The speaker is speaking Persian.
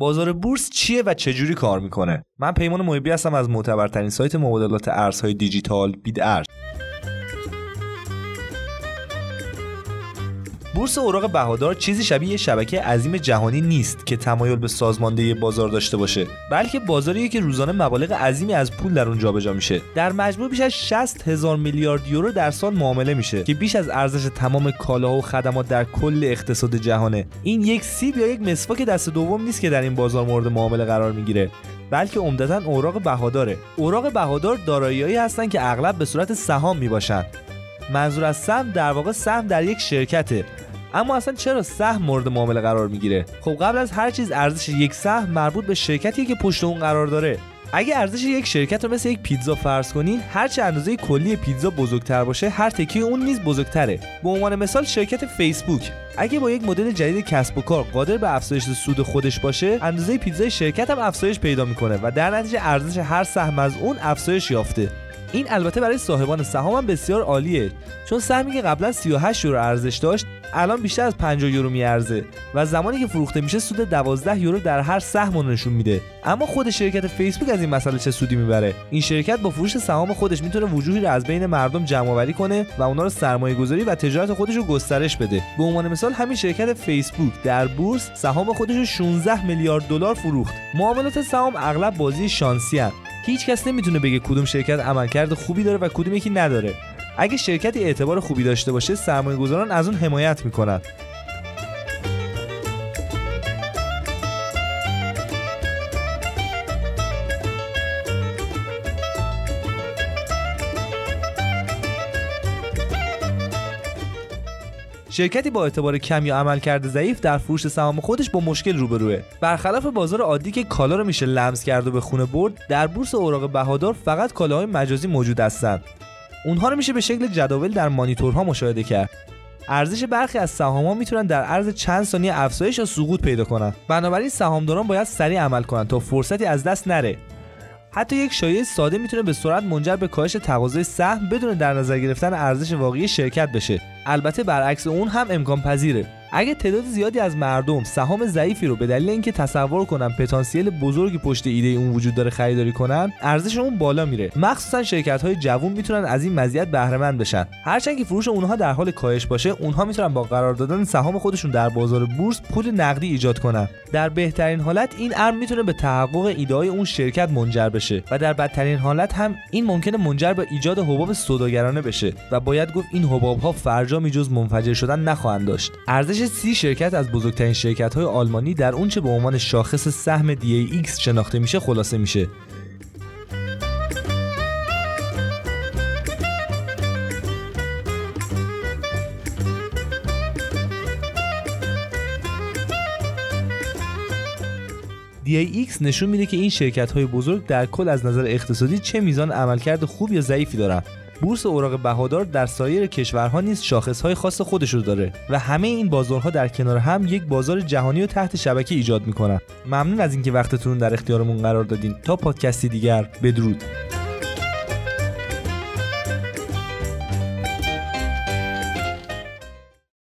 بازار بورس چیه و چجوری کار می‌کنه؟ من پیمان محبی هستم از معتبرترین سایت مبادلات ارزهای دیجیتال بید بورس اوراق بهادار چیزی شبیه یه شبکه عظیم جهانی نیست که تمایل به سازماندهی بازار داشته باشه بلکه بازاریه که روزانه مبالغ عظیمی از پول در اون جابجا میشه. در مجموع بیش از 60 هزار میلیارد یورو در سال معامله میشه که بیش از ارزش تمام کالاها و خدمات در کل اقتصاد جهانه. این یک سیب یا یک مسواک دست دوم نیست که در این بازار مورد معامله قرار می‌گیره بلکه عمدتا اوراق بهاداره. اوراق بهادار داراییهایی هستند که اغلب به صورت سهام می‌باشند منظور از سهم در واقع سهم در یک شرکته. اما اصلا چرا سهم مورد معامله قرار می‌گیره؟ خب قبل از هر چیز ارزش یک سهم مربوط به شرکتی که پشت اون قرار داره. اگه ارزش یک شرکت رو مثل یک پیتزا فرض کنین هر چه اندازه کلی پیتزا بزرگتر باشه هر تکیه اون نیز بزرگتره. به عنوان مثال شرکت فیسبوک. اگه با یک مدل جدید کسب و کار قادر به افزایش سود خودش باشه اندازه پیتزای شرکت هم افزایش پیدا می‌کنه و در نتیجه ارزش هر سهم از اون افزایش یافته. این البته برای صاحبان سهام هم بسیار عالیه چون سهمی که قبلا 38 یورو ارزش داشت الان بیشتر از 50 یورو میارزه و زمانی که فروخته میشه سود 12 یورو در هر سهم نشون میده. اما خود شرکت فیسبوک از این مسئله چه سودی می‌بره؟ این شرکت با فروش سهام خودش می‌تونه وجوهی رو از بین مردم جمع آوری کنه و اونا رو سرمایه گذاری و تجارت خودش رو گسترش بده. به عنوان مثال همین شرکت فیسبوک در بورس سهام خودش رو 16 میلیارد دلار فروخت. معاملات سهام اغلب بازی شانسی. هیچ کس نمی‌تونه بگه کدوم شرکت عملکرد خوبی داره و کدوم یکی نداره. اگه شرکتی اعتبار خوبی داشته باشه سرمایه گذاران از اون حمایت می‌کنن. شرکتی با اعتبار کم یا عملکرد ضعیف در فروش سهام خودش با مشکل روبروه. برخلاف بازار عادی که کالا رو میشه لمس کرد و به خونه برد در بورس اوراق بهادار فقط کالاهای مجازی موجود هستند. اونها رو میشه به شکل جداول در مانیتورها مشاهده کرد. ارزش برخی از سهام می‌تونن در عرض چند ثانیه افزایش یا سقوط پیدا کنن. بنابراین سهامداران باید سریع عمل کنند تا فرصتی از دست نره. حتی یک شایعه ساده می‌تونه به سرعت منجر به کاهش تقاضای سهم بدون در نظر گرفتن ارزش واقعی شرکت بشه. البته برعکس اون هم امکان پذیره اگه تعداد زیادی از مردم سهام ضعیفی رو به دلیل اینکه تصور کنن پتانسیل بزرگی پشت ایده اون وجود داره خریداری کنن ارزش اون بالا میره. مخصوصا شرکت های جوون می‌تونن از این مزیت بهره مند بشن. هرچند که فروش اونها در حال کاهش باشه اونها می‌تونن با قرار دادن سهام خودشون در بازار بورس پول نقدی ایجاد کنن. در بهترین حالت این امر می‌تونه به تحقق ایده های اون شرکت منجر بشه و در بدترین حالت هم این ممکنه منجر به ایجاد حباب سوداگرانه بشه و باید گفت این حباب ها فرجامی جز منفجر شدن نخواهند داشت. ارزش سی شرکت از بزرگترین شرکت های آلمانی در اونچه به عنوان شاخص سهم DAX شناخته میشه خلاصه میشه. DAX نشون میده که این شرکت های بزرگ در کل از نظر اقتصادی چه میزان عملکرد خوب یا ضعیفی دارن. بورس اوراق بهادار در سایر کشورها نیز شاخصهای خاص خودش رو داره و همه این بازارها در کنار هم یک بازار جهانی و تحت شبکه ایجاد می‌کنن. ممنون از اینکه وقتتون در اختیارمون قرار دادین. تا پادکستی دیگر بدرود.